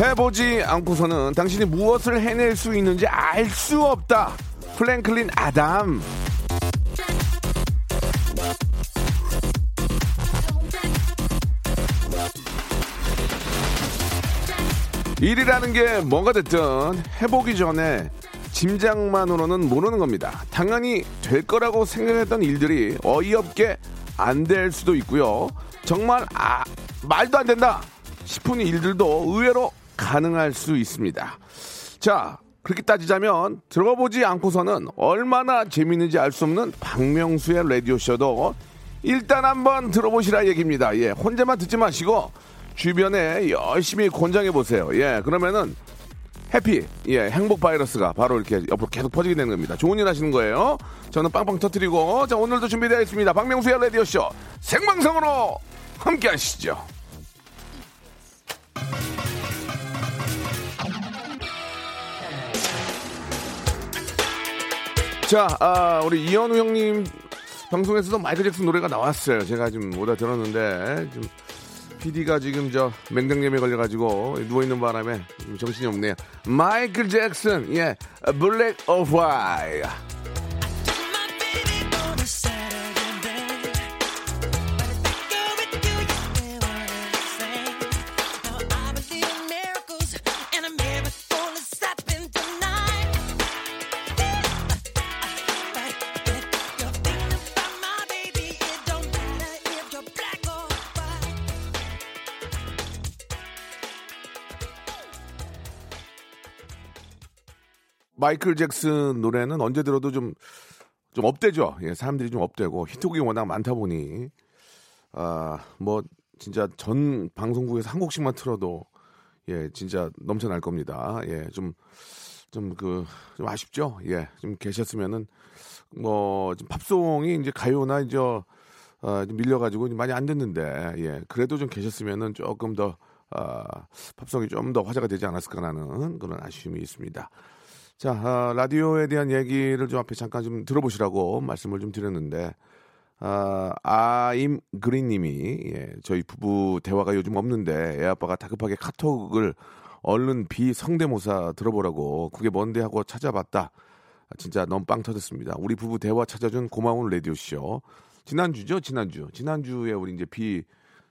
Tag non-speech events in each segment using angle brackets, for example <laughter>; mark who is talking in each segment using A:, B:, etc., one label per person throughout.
A: 해보지 않고서는 당신이 무엇을 해낼 수 있는지 알 수 없다 프랭클린 아담 일이라는 게 뭐가 됐든 해보기 전에 짐작만으로는 모르는 겁니다. 당연히 될 거라고 생각했던 일들이 어이없게 안 될 수도 있고요. 정말 아 말도 안 된다 싶은 일들도 의외로 가능할 수 있습니다. 자 그렇게 따지자면 들어보지 않고서는 얼마나 재밌는지 알 수 없는 박명수의 라디오 쇼도 일단 한번 들어보시라 얘기입니다. 예, 혼자만 듣지 마시고 주변에 열심히 권장해 보세요. 예, 그러면은 해피, 예, 행복 바이러스가 바로 이렇게 옆으로 계속 퍼지게 되는 겁니다. 좋은 일 하시는 거예요. 저는 빵빵 터트리고, 자, 오늘도 준비되어 있습니다. 박명수의 라디오쇼 생방송으로 함께 하시죠. 자, 아, 우리 이현우 형님 방송에서도 마이클 잭슨 노래가 나왔어요. 제가 좀 오다 들었는데, 좀, PD가 지금 저 맹장염에 걸려가지고 누워있는 바람에 좀 정신이 없네요. 마이클 잭슨, 예, 블랙 오브 화이. 마이클 잭슨 노래는 언제 들어도 좀, 좀 업되죠. 예, 사람들이 좀 업되고 히트곡이 워낙 많다 보니, 아, 뭐, 진짜 전 방송국에서 한 곡씩만 틀어도, 예, 진짜 넘쳐날 겁니다. 예, 좀, 좀 그, 좀 아쉽죠. 예, 좀 계셨으면은, 뭐, 좀 팝송이 이제 가요나 이제, 어, 좀 밀려가지고 많이 안 됐는데, 예, 그래도 좀 계셨으면은 조금 더, 아, 팝송이 좀 더 화제가 되지 않았을까라는 그런 아쉬움이 있습니다. 자, 아, 라디오에 대한 얘기를 좀 앞에 잠깐 좀 들어보시라고 말씀을 좀 드렸는데, 아, 아임 그린님이, 예, 저희 부부 대화가 요즘 없는데, 애 아빠가 다급하게 카톡을 얼른 비성대모사 들어보라고, 그게 뭔데 하고 찾아봤다. 아, 진짜 너무 빵 터졌습니다. 우리 부부 대화 찾아준 고마운 라디오쇼. 지난주죠, 지난주. 지난주에 우리 이제 비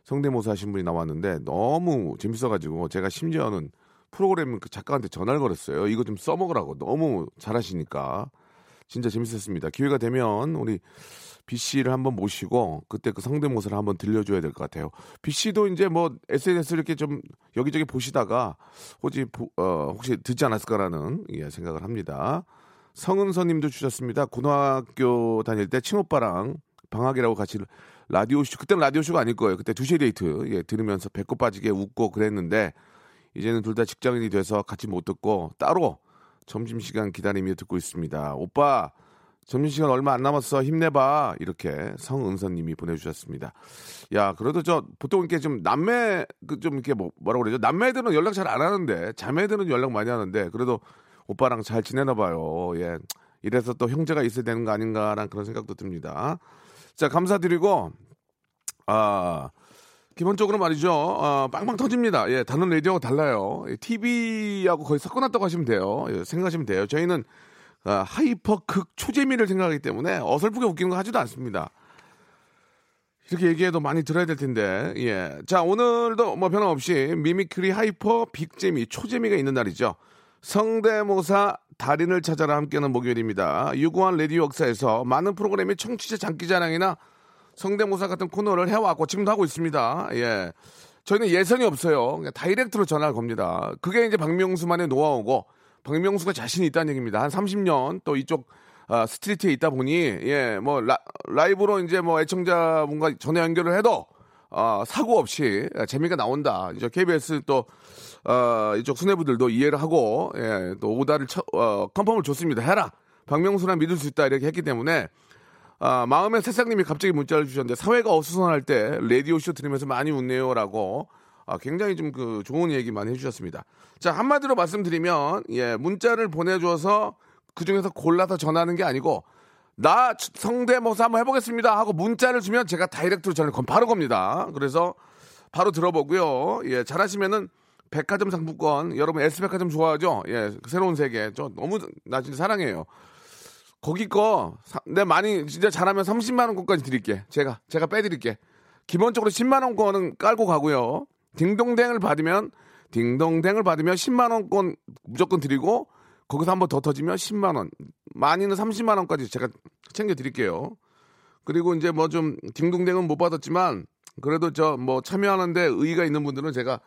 A: 성대모사 하신 분이 나왔는데, 너무 재밌어가지고, 제가 심지어는 프로그램 그 작가한테 전화를 걸었어요. 이거 좀 써먹으라고. 너무 잘하시니까. 진짜 재밌었습니다. 기회가 되면 우리 B 씨를 한번 모시고 그때 그 성대모사를 한번 들려줘야 될 것 같아요. B 씨도 이제 뭐 SNS 이렇게 좀 여기저기 보시다가 혹시 보- 어, 혹시 듣지 않았을까라는 예, 생각을 합니다. 성은서님도 주셨습니다. 고등학교 다닐 때 친오빠랑 방학이라고 같이 라디오 쇼 그때는 라디오 쇼가 아닐 거예요. 그때 두시에 데이트 예, 들으면서 배꼽 빠지게 웃고 그랬는데 이제는 둘 다 직장인이 돼서 같이 못 듣고 따로 점심시간 기다리며 듣고 있습니다. 오빠, 점심시간 얼마 안 남았어. 힘내봐. 이렇게 성은서님이 보내주셨습니다. 야, 그래도 저 보통 이렇게 좀 남매, 그 좀 이렇게 뭐, 뭐라고 그러죠? 남매들은 연락 잘 안 하는데, 자매들은 연락 많이 하는데, 그래도 오빠랑 잘 지내나 봐요. 예. 이래서 또 형제가 있어야 되는 거 아닌가라는 그런 생각도 듭니다. 자, 감사드리고, 아, 기본적으로 말이죠. 어, 빵빵 터집니다. 예, 다른 라디오하고 달라요. TV하고 거의 섞어놨다고 하시면 돼요. 예, 생각하시면 돼요. 저희는 아, hyper 극 초재미를 생각하기 때문에 어설프게 웃기는 거 하지도 않습니다. 이렇게 얘기해도 많이 들어야 될 텐데. 예. 자, 오늘도 뭐 변함없이 mimicry hyper big재미, 초재미가 있는 날이죠. 성대모사 달인을 찾아라 함께하는 목요일입니다. 유구한 레디오 역사에서 많은 프로그램이 청취자 장기자랑이나 성대모사 같은 코너를 해왔고 지금도 하고 있습니다. 예. 저희는 예선이 없어요. direct로 전화를 겁니다. 그게 이제 박명수만의 노하우고 박명수가 자신이 있다는 얘기입니다. 한 30년 또 이쪽 아, street에 있다 보니 예, 뭐 라이브로 이제 뭐 애청자분과 전화 연결을 해도 어, 사고 없이 재미가 나온다. 이제 KBS 또 어, 이쪽 수뇌부들도 이해를 하고 예, 또 오다를 쳐, 어, 컨펌을 줬습니다. 해라. 박명수나 믿을 수 있다 이렇게 했기 때문에 아, 마음의 새싹님이 갑자기 문자를 주셨는데 사회가 어수선할 때 라디오 쇼 들으면서 많이 웃네요라고 아, 굉장히 좀 그 좋은 얘기 많이 해주셨습니다. 자 한마디로 말씀드리면 예 문자를 보내줘서 그 중에서 골라서 전하는 게 아니고 나 성대모사 한번 해보겠습니다 하고 문자를 주면 제가 다이렉트로 전화 건 바로 겁니다. 그래서 바로 들어보고요. 예 잘하시면은 백화점 상품권 여러분 S백화점 좋아하죠? 예 새로운 세계 저 너무 나 진짜 사랑해요. 거기 거, 사- 내 많이, 진짜 잘하면 30만원권까지 드릴게. 제가, 제가 빼드릴게. 기본적으로 10만원권은 깔고 가고요. 딩동댕을 받으면, 딩동댕을 받으면 10만원권 무조건 드리고, 거기서 한 번 더 터지면 10만원. 많이는 30만원까지 제가 챙겨 드릴게요. 그리고 이제 뭐 좀, 딩동댕은 못 받았지만, 그래도 저 뭐 참여하는데 의의가 있는 분들은 제가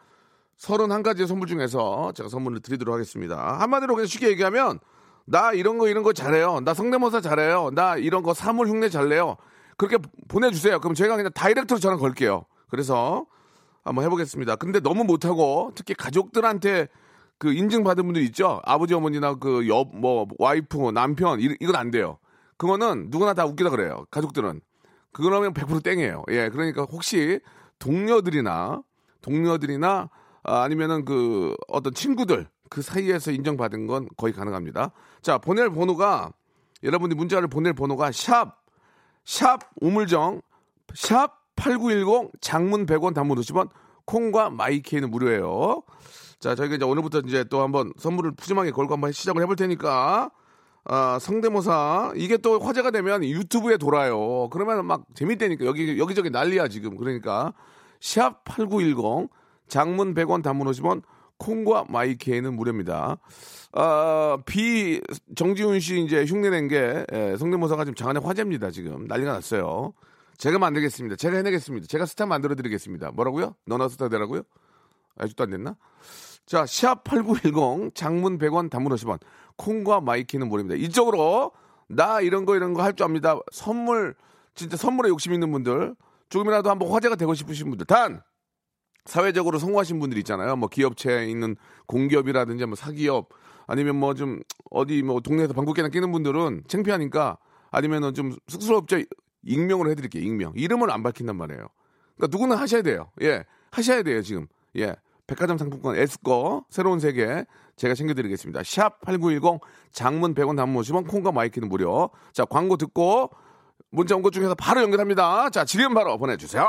A: 31가지의 선물 중에서 제가 선물을 드리도록 하겠습니다. 한마디로 그냥 쉽게 얘기하면, 나 이런 거 이런 거 잘해요. 나 성대모사 잘해요. 나 이런 거 사물 흉내 잘 내요. 그렇게 보내주세요. 그럼 제가 그냥 다이렉트로 전화 걸게요. 그래서 한번 해보겠습니다. 근데 너무 못하고 특히 가족들한테 그 인증받은 분들 있죠. 아버지 어머니나 그 옆 뭐 와이프 남편 이, 이건 안 돼요. 그거는 누구나 다 웃기다 그래요. 가족들은 그러면 100% 땡이에요. 예, 그러니까 혹시 동료들이나 동료들이나 아, 아니면은 그 어떤 친구들 그 사이에서 인정받은 건 거의 가능합니다. 자, 보낼 번호가 여러분들이 문자를 보낼 번호가 샵, 샵 우물정, 샵 8910 장문 100원 단문 50원 콩과 마이케이는 무료예요. 자, 저희가 이제 오늘부터 이제 또 한번 선물을 푸짐하게 걸고 한번 시작을 해볼 테니까 아, 성대모사 이게 또 화제가 되면 유튜브에 돌아요. 그러면 막 재밌다니까 여기 여기저기 난리야 지금. 그러니까 샵 8910 장문 100원 단문 50원 콩과 마이케이는 무료입니다. 아, 비 정지훈 씨 이제 흉내낸 게 예, 성대모사가 지금 장안의 화제입니다. 지금 난리가 났어요. 제가 만들겠습니다. 제가 해내겠습니다. 제가 스타 만들어 드리겠습니다. 뭐라고요? 너나 스타 되라고요? 아직도 안 됐나? 자, 샵 8910 장문 100원 단문 50원 콩과 마이케이는 무료입니다. 이쪽으로 나 이런 거 이런 거 할 줄 압니다. 선물 진짜 선물에 욕심 있는 분들 조금이라도 한번 화제가 되고 싶으신 분들 단 사회적으로 성공하신 분들 있잖아요. 뭐 기업체에 있는 공기업이라든지 뭐 사기업 아니면 뭐 좀 어디 뭐 동네에서 방귀깨나 끼는 분들은 창피하니까 아니면은 좀 쑥스럽죠. 익명으로 해드릴게요. 익명. 이름을 안 밝힌단 말이에요. 그러니까 누구나 하셔야 돼요. 예, 하셔야 돼요 지금. 예, 백화점 상품권 에스거 새로운 세계 제가 챙겨드리겠습니다. 샵 #8910 장문 100원, 단문 50원, 콩과 마이케이는 무료. 자 광고 듣고 문자 온 것 중에서 바로 연결합니다. 자 지금 바로 보내주세요.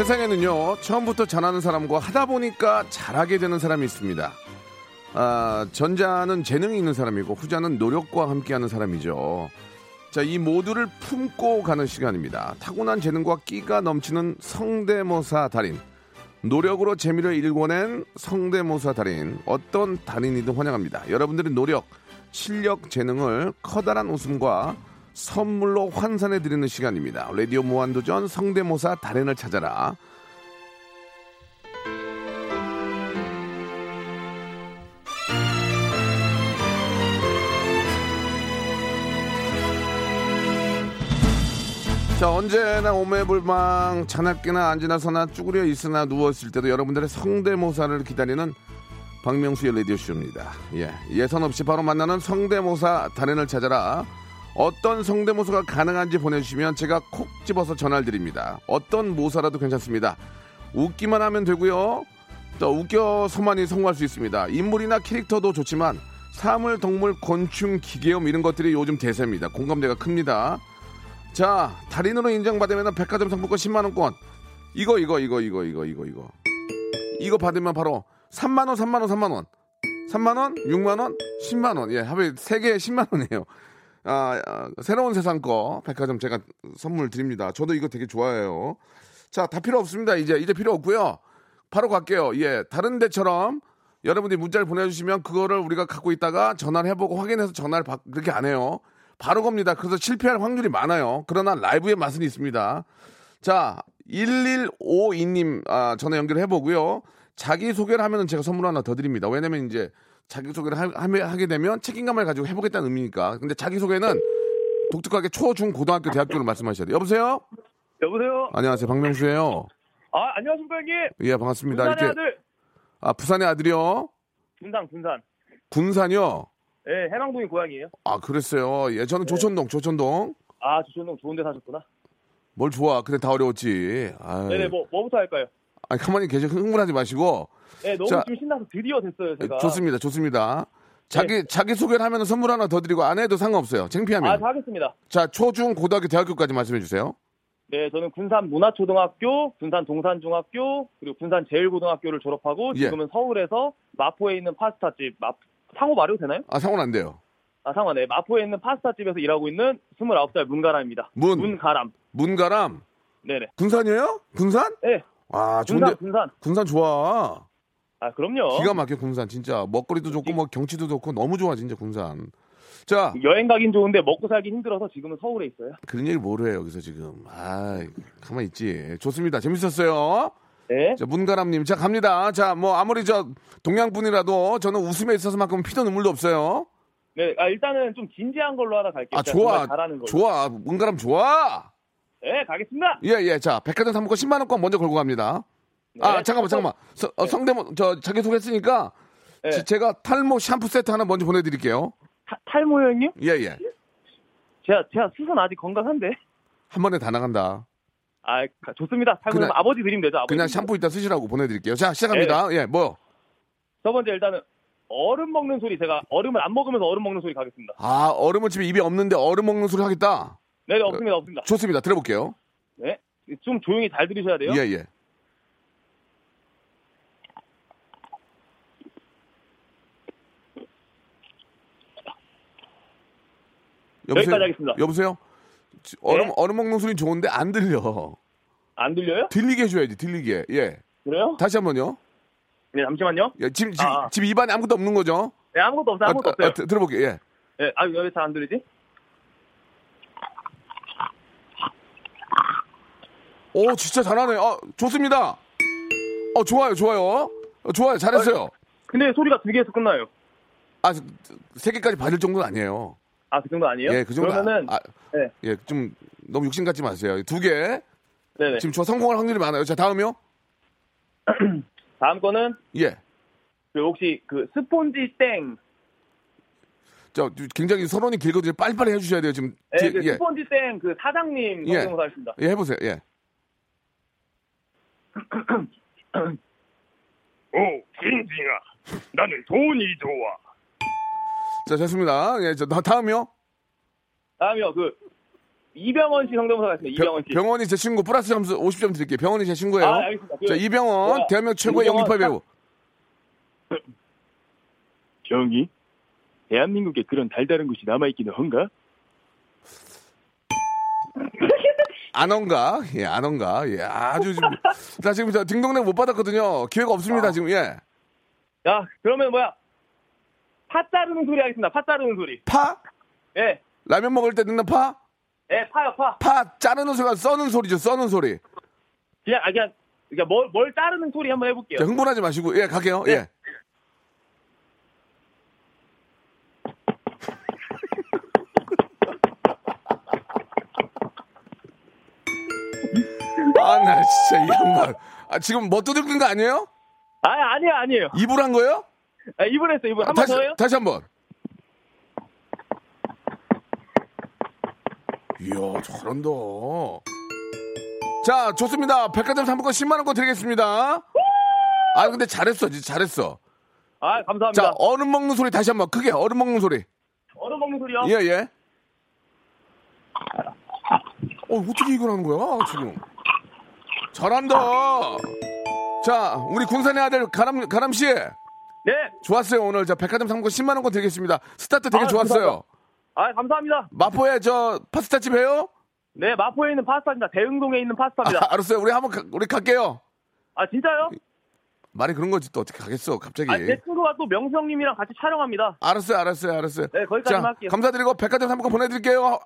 A: 세상에는요, 처음부터 잘하는 사람과 하다 보니까 잘하게 되는 사람이 있습니다. 아, 전자는 재능이 있는 사람이고, 후자는 노력과 함께하는 사람이죠. 자, 이 모두를 품고 가는 시간입니다. 타고난 재능과 끼가 넘치는 성대모사 달인. 노력으로 재미를 일궈낸 성대모사 달인 어떤 달인이든 환영합니다. 여러분들의 노력, 실력, 재능을 커다란 웃음과 선물로 환산해 드리는 시간입니다. 라디오 무한도전 성대모사 달인을 찾아라. 자 언제나 오매불망 자나깨나 앉으나 서나 쭈그려 있으나 누웠을 때도 여러분들의 성대모사를 기다리는 박명수의 라디오쇼입니다. 예, 예선 없이 바로 만나는 성대모사 달인을 찾아라. 어떤 성대모사가 가능한지 보내주시면 제가 콕 집어서 전화를 드립니다. 어떤 모사라도 괜찮습니다. 웃기만 하면 되고요. 또 웃겨서만이 성공할 수 있습니다. 인물이나 캐릭터도 좋지만 사물, 동물, 곤충, 기계음 이런 것들이 요즘 대세입니다. 공감대가 큽니다. 자, 달인으로 인정받으면 백화점 상품권 10만 원권. 이거 이거 이거 이거 이거 이거 이거. 이거 받으면 바로 3만 원, 3만 원, 3만 원. 3만 원, 6만 원, 10만 원. 예, 합의 3개에 10만 원이에요. 아, 아, 새로운 세상 거 백화점 제가 선물 드립니다. 저도 이거 되게 좋아해요. 자, 다 필요 없습니다. 이제 이제 필요 없고요. 바로 갈게요. 예, 다른 데처럼 여러분들이 문자를 보내주시면 그거를 우리가 갖고 있다가 전화를 해보고 확인해서 전화를 받, 그렇게 안 해요. 바로 겁니다. 그래서 실패할 확률이 많아요. 그러나 라이브의 맛은 있습니다. 자, 1152님 아, 전화 연결해 보고요. 자기 소개를 하면은 제가 선물 하나 더 드립니다. 왜냐면 이제 자기 소개를 하, 하게 되면 책임감을 가지고 해보겠다는 의미니까. 근데 자기 소개는 독특하게 초, 중, 고등학교, 대학교를 말씀하셔야 돼요. 여보세요?
B: 여보세요?
A: 안녕하세요. 박명수예요.
B: 아, 안녕하십니까, 형님?
A: 예, 반갑습니다. 이렇게
B: 아들.
A: 아, 부산의 아들이요.
B: 군산, 군산.
A: 군산이요.
B: 예, 해망동이 고향이에요.
A: 아, 그랬어요. 예, 저는 조천동, 조천동.
B: 아, 조천동 좋은 데 사셨구나.
A: 뭘 좋아. 근데 다 어려웠지. 아유.
B: 네네, 뭐, 뭐부터 할까요?
A: 아니, 가만히 계셔. 흥분하지 마시고.
B: 네, 너무
A: 자,
B: 지금 신나서 드디어 됐어요, 제가.
A: 좋습니다. 좋습니다. 자기, 자기 소개를 하면 선물 하나 더 드리고 안 해도 상관없어요. 창피하면.
B: 아, 다 하겠습니다.
A: 자, 초, 중, 고등학교, 대학교까지 말씀해 주세요.
B: 네, 저는 군산 문화초등학교, 군산 동산중학교, 그리고 군산 제일고등학교를 졸업하고
A: 예.
B: 지금은 서울에서 마포에 있는 파스타집, 마, 상호 말해도 되나요?
A: 아, 상관 안 돼요.
B: 아, 상호, 네. 마포에 있는 파스타집에서 일하고 있는 29살 문가람입니다.
A: 문.
B: 문가람.
A: 문가람.
B: 네네.
A: 군산이에요? 군산?
B: 네,
A: 아,
B: 군산. 군산.
A: 군산 좋아.
B: 아, 그럼요.
A: 기가 막혀, 군산. 진짜. 먹거리도 좋고, 뭐, 경치도 좋고, 너무 좋아, 진짜, 군산. 자,
B: 여행 가긴 좋은데 먹고 살긴 힘들어서 지금은 서울에 있어요.
A: 그런 얘기 뭐로 해요, 여기서 지금. 아, 가만히 있지. 좋습니다. 재밌었어요.
B: 네.
A: 자, 문가람님. 자, 갑니다. 자, 뭐, 아무리 저, 동양분이라도 저는 웃음에 있어서만큼 피도 눈물도 없어요.
B: 네, 아, 일단은 좀 진지한 걸로 하나 갈게요.
A: 아, 좋아.
B: 잘하는 걸로.
A: 좋아. 문가람 좋아.
B: 네, 가겠습니다.
A: 예, 예. 자, 백화점 상품권 10만원권 먼저 걸고 갑니다. 아,
B: 네,
A: 잠깐만,
B: 첫
A: 잠깐만. 서- 어, 성대모, 저, 자기소개 했으니까,
B: 네.
A: 지- 제가 탈모 샴푸 세트 하나 먼저 보내드릴게요.
B: 타- 탈모 형님?
A: 예, 예.
B: 제가, 제가 수선 아직 건강한데.
A: 한 번에 다 나간다.
B: 아, 가- 좋습니다. 탈모
A: 그냥-
B: 형 아버지 드리면 되죠, 아버지.
A: 그냥 샴푸 이따 쓰시라고 보내드릴게요. 자, 시작합니다.
B: 네.
A: 예, 뭐.
B: 첫 번째 일단은 얼음 먹는 소리 제가 얼음을 안 먹으면서 얼음 먹는 소리 가겠습니다.
A: 아, 얼음은 집에 입에 없는데 얼음 먹는 소리 하겠다.
B: 네, 네 없습니다, 없습니다.
A: 좋습니다. 들어볼게요.
B: 네, 좀 조용히 잘 들으셔야 돼요.
A: 예, 예.
B: 여기까지 하겠습니다.
A: 여보세요? 지- 얼음,
B: 네?
A: 얼음 먹는 소리 좋은데 안 들려.
B: 안 들려요?
A: 들리게 해줘야지, 들리게. 예.
B: 그래요?
A: 다시 한 번요.
B: 네, 잠시만요.
A: 예, 지금, 지금,
B: 아.
A: 지금 입안에 아무것도 없는 거죠?
B: 네, 아무것도 없어요, 아무것도
A: 아,
B: 없어요.
A: 아, 드- 들어볼게요, 예.
B: 네, 아, 왜 잘 안 들리지?
A: 오, 진짜 잘하네. 어, 좋습니다. 어, 좋아요, 좋아요. 어, 좋아요, 잘했어요.
B: 근데 소리가 두 개에서 끝나요.
A: 아, 세 개까지 받을 정도는 아니에요.
B: 아, 그 정도 아니에요?
A: 예, 그 정도.
B: 그러면은,
A: 아,
B: 네,
A: 예, 좀 너무 욕심 갖지 마세요. 두 개.
B: 네네.
A: 지금 저 성공할 확률이 많아요. 자, 다음이요. <clears throat>
B: 다음 거는
A: 예.
B: 그 혹시 그 스폰지 땡.
A: 저 굉장히 서론이 길거든요. 빨리빨리 해주셔야 돼요. 지금.
B: 네,
A: 뒤에-
B: 그
A: 예.
B: 스폰지 땡 그 사장님
A: 예.
B: 성대모사 하겠습니다.
A: 예, 해보세요. 예.
C: 오, 징징아. 나는 돈이 좋아.
A: 자, 됐습니다. 예, 저 다- 다음이요.
B: 다음이요, 그 이병헌 씨 성대모사 하겠습니다. 이병헌 씨.
A: 병원이 제 친구 플러스 점수 50점 드릴게요. 병원이 제 친구예요.
B: 아, 알겠습니다. 그-
A: 자, 이병헌
B: 제가
A: 대한민국 최고의
B: 이병헌
A: 연기파 배우.
C: 정이? 대한민국에 그런 달달한 곳이 남아 있기는 한가?
A: 안원가, 예, 안원가, 예, 아주 지금, <laughs> 자, 지금 저 딩동댕 못 받았거든요. 기회가 없습니다,
B: 아.
A: 지금, 예.
B: 야, 그러면 뭐야? 파 자르는 소리 하겠습니다. 파 자르는 소리.
A: 파?
B: 예,
A: 라면 먹을 때 듣는 파?
B: 예, 파요, 파.
A: 파, 자르는 소리가 써는 소리죠, 써는 소리.
B: 그냥, 아, 그냥, 그냥 뭘, 뭘 자르는 소리 한번 해볼게요.
A: 자, 흥분하지 마시고, 예, 갈게요, 예. 아, 나 진짜 이 양반. 아, 지금 뭐 두들긴 거 아니에요?
B: 아, 아니에요, 아니에요.
A: 입을 한 거예요?
B: 아, 이분 했어요, 이분. 한번
A: 다시,
B: 더요?
A: 다시 한 번. 이야, 잘한다. 자, 좋습니다. 백화점 상품권 10만원 권 드리겠습니다. 아, 근데 잘했어, 진짜 잘했어.
B: 아, 감사합니다.
A: 자, 얼음 먹는 소리 다시 한 번. 크게, 얼음 먹는 소리.
B: 얼음 먹는 소리요?
A: 예, 예. 어, 어떻게 이걸 하는 거야, 지금? 잘한다. 자, 우리 군산의 아들 가람, 가람 씨.
B: 네.
A: 좋았어요, 오늘. 자, 백화점 상품권 10만 원권 드리겠습니다. 스타트 되게
B: 아,
A: 좋았어요.
B: 아, 감사합니다.
A: 마포에 저 파스타 집 해요?
B: 네, 마포에 있는 파스타입니다. 대흥동에 있는 파스타입니다.
A: 아, 알았어요. 우리 한번 가, 우리 갈게요.
B: 아, 진짜요?
A: 말이 그런 거지 또 어떻게 가겠어 갑자기.
B: 아, 제 친구가 또 명성님이랑 같이 촬영합니다.
A: 알았어요, 알았어요, 알았어요.
B: 네, 거기까지만
A: 자,
B: 할게요.
A: 감사드리고 백화점 상품권 보내드릴게요.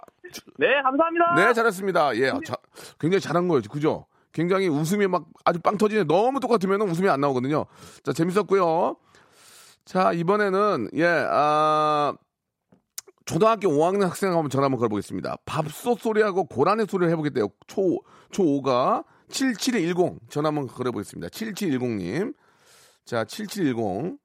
B: 네, 감사합니다.
A: 네, 잘했습니다. 예, 자, 굉장히 잘한 거예요, 그죠? 굉장히 웃음이 막 아주 빵 터지네. 너무 똑같으면 웃음이 안 나오거든요. 자, 재밌었고요. 자, 이번에는 예, 아. 초등학교 5학년 학생 한번 전화 한번 걸어보겠습니다. 밥솥 소리하고 고라니 소리를 해보겠대요. 초, 초5가 7710 전화 한번 걸어보겠습니다. 7710님. 자, 7710.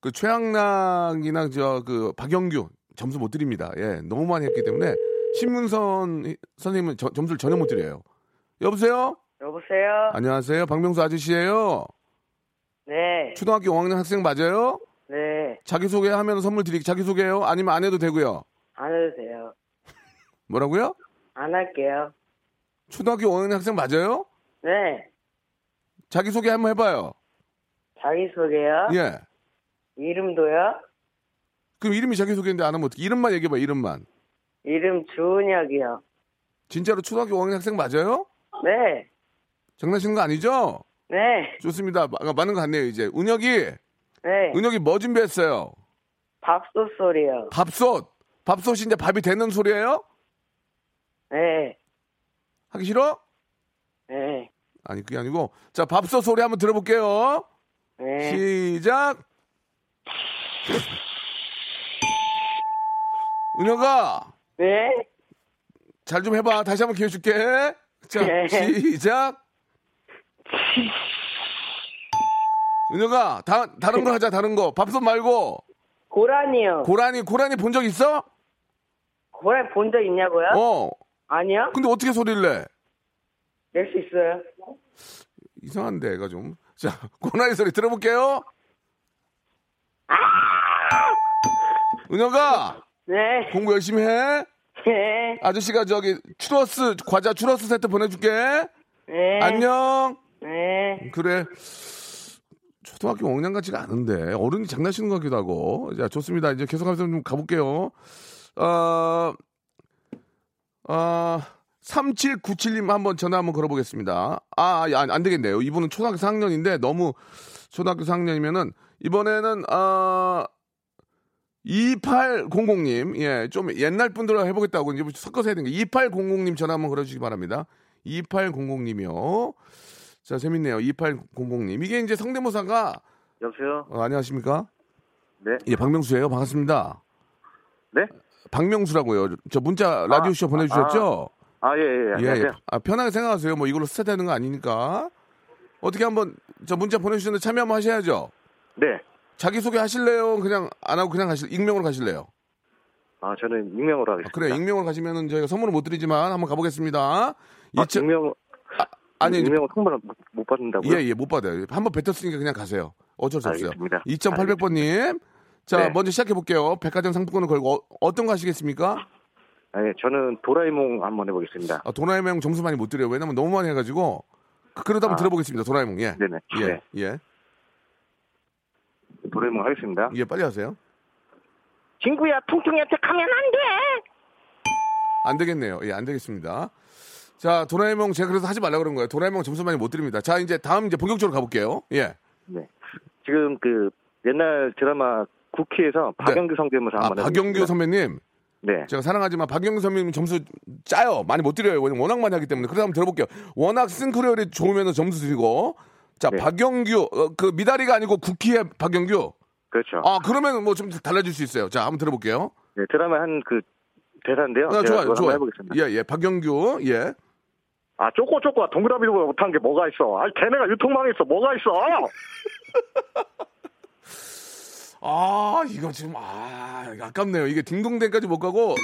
A: 그 최양락이나 저 그 박영규 점수 못 드립니다. 예, 너무 많이 했기 때문에 신문선 선생님은 저- 점수를 전혀 못 드려요. 여보세요?
D: 여보세요?
A: 안녕하세요. 박명수 아저씨예요.
D: 네,
A: 초등학교 5학년 학생 맞아요?
D: 네,
A: 자기소개 하면 선물 드리기 자기소개요? 아니면 안 해도 되고요.
D: 안 해도 돼요. <laughs>
A: 뭐라고요?
D: 안 할게요.
A: 초등학교 5학년 학생 맞아요?
D: 네,
A: 자기소개 한번 해봐요.
D: 자기소개요?
A: 예.
D: 이름도요?
A: 그럼 이름이 자기소개인데 안 하면 어떻게? 이름만 얘기해봐, 이름만.
D: 이름 주은혁이요.
A: 진짜로 초등학교 5학년 학생 맞아요?
D: 네,
A: 장난치는 거 아니죠?
D: 네,
A: 좋습니다. 마- 맞는 거 같네요, 이제. 은혁이,
D: 네.
A: 은혁이 뭐 준비했어요?
D: 밥솥 소리요.
A: 밥솥. 밥솥이 이제 밥이 되는 소리예요?
D: 네,
A: 하기 싫어?
D: 네,
A: 아니, 그게 아니고. 자, 밥솥 소리 한번 들어볼게요.
D: 네.
A: 시작. 은혁아,
D: 네,
A: 잘 좀 해봐. 다시 한번 기회 줄게. 자,
D: 네.
A: 시작. 은혁아, 다, 다른 거 하자, 다른 거. 밥솥 말고.
D: 고란이요.
A: 고라니, 고라니 본 적 있어?
D: 고란 본적 있냐고요?
A: 어.
D: 아니요?
A: 근데 어떻게 소리를 내?
D: 낼 수 있어요.
A: 이상한데, 애가 좀. 자, <laughs> 고라니 소리 들어볼게요. 은혁아,
D: 네,
A: 공부 열심히 해.
D: 네,
A: 아저씨가 저기 추러스, 과자 추러스 세트 보내줄게.
D: 네.
A: 안녕.
D: 네.
A: 그래. 초등학교 5학년 같지가 않은데 어른이 장난치는 것 같기도 하고. 자, 좋습니다. 이제 계속해서 좀 가볼게요. 어, 어, 3797님 한번 전화 한번 걸어보겠습니다. 아, 안, 안 되겠네요. 이분은 초등학교 4학년인데 너무 초등학교 4학년이면은 이번에는 어, 2800님, 예, 좀 옛날 분들로 해보겠다고 이제 섞어서 해야 되니까 2800님 전화 한번 걸어주시기 바랍니다. 2800님이요. 자, 재밌네요. 2800님. 이게 이제 성대모사가,
E: 여보세요?
A: 어, 안녕하십니까?
E: 네.
A: 예, 박명수예요 반갑습니다.
E: 네?
A: 박명수라고요. 저 문자 라디오쇼 보내주셨죠?
E: 아, 예, 예,
A: 예,
E: 안녕하세요.
A: 예. 아, 편하게 생각하세요. 뭐 이걸로 스타 되는 거 아니니까. 어떻게 한번, 저 문자 보내주셨는데 참여 한번 하셔야죠.
E: 네.
A: 자기소개 하실래요? 그냥 안 하고 그냥 가실, 익명으로 가실래요?
E: 아, 저는 익명으로 하겠습니다.
A: 그래, 익명으로 가시면은 저희가 선물을 못 드리지만 한번 가보겠습니다.
E: 아,
A: 이천-
E: 익명,
A: 아니,
E: 익명으로 선물을 못, 못 받는다고요?
A: 예, 예, 못 받아요. 한번 뱉었으니까 그냥 가세요. 어쩔 수 없어요.
E: 알겠습니다.
A: 2800번님. 자,
E: 네.
A: 먼저 시작해 볼게요. 백화점 상품권을 걸고 어, 떤거 하시겠습니까?
E: 아, 예, 저는 도라에몽 한번 해보겠습니다.
A: 아, 도라에몽 점수 많이 못 드려요. 왜냐면 너무 많이 해가지고. 그- 그러다 한번
E: 아.
A: 들어보겠습니다. 도라에몽. 예.
E: 네네.
A: 예.
E: 네.
A: 예.
E: 도라에몽 하겠습니다.
A: 예, 빨리 하세요.
D: 친구야, 퉁퉁이한테 가면 안 돼!
A: 안 되겠네요. 예, 안 되겠습니다. 자, 도라에몽 제가 그래서 하지 말라 그런 거예요. 도라에몽 점수 많이 못 드립니다. 자, 이제 다음 이제 본격적으로 가볼게요. 예.
E: 네. 지금 그 옛날 드라마 국회에서 박영규 성대모사
A: 아,
E: 한번
A: 박영규
E: 해보겠습니다.
A: 선배님.
E: 네.
A: 제가 사랑하지만 박영규 선배님 점수 짜요. 많이 못 드려요. 왜냐면 워낙 많이 하기 때문에. 그래서 한번 들어볼게요. 워낙 싱크로율이 좋으면 점수 드리고. 자,
E: 네.
A: 박영규, 어, 그 미다리가 아니고 국희의 박영규.
E: 그렇죠.
A: 아, 그러면 뭐 좀 달라질 수 있어요. 자, 한번 들어볼게요.
E: 네, 드라마 한 그 대사인데요.
A: 아, 좋아요, 좋아요.
E: 해보겠습니다.
A: 예, 예. 박영규, 예.
F: 아 쪼꼬 쪼꼬 동그라미보다 못한 게 뭐가 있어? 아니 걔네가 유통망에 있어 뭐가 있어? <laughs>
A: 아, 이거 지금, 아, 아깝네요. 이게 딩동댕까지 못 가고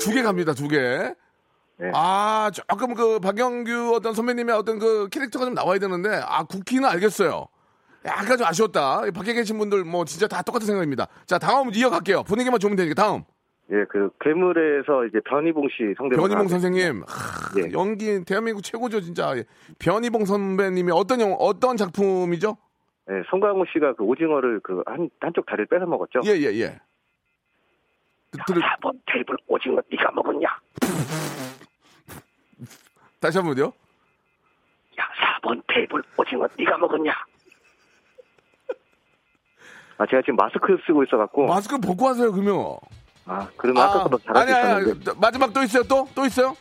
A: 두 개 갑니다, 두 개.
E: 네.
A: 아, 조금 그 박영규 어떤 선배님의 어떤 그 캐릭터가 좀 나와야 되는데, 아, 국기는 알겠어요. 약간 좀 아쉬웠다. 밖에 계신 분들 뭐 진짜 다 똑같은 생각입니다. 자, 다음 이어갈게요. 분위기만 좋으면 되니까 다음.
E: 예, 그 괴물에서 이제 변희봉 씨 성대모사.
A: 변희봉 선생님. 하,
E: 예.
A: 연기 대한민국 최고죠, 진짜. 예. 변희봉 선배님이 어떤 영, 어떤 작품이죠?
E: 예, 송강호 씨가 그 오징어를 그 한 한쪽 다리를 뺏어 먹었죠.
A: 예, 예, 예. 그, 들,
F: 4번 테이블 오징어 네가 먹었냐? <laughs>
A: 다시 한 번요.
F: 야 4번 테이블 오징어 네가 먹었냐? <laughs>
E: 아, 제가 지금 마스크 쓰고 있어갖고.
A: 마스크 벗고 하세요, 그러면.
E: 아, 그러면 아, 까보다 잘할 수
A: 아니,
E: 있었는데.
A: 아니, 마지막 또 있어요, 또? 또 있어요?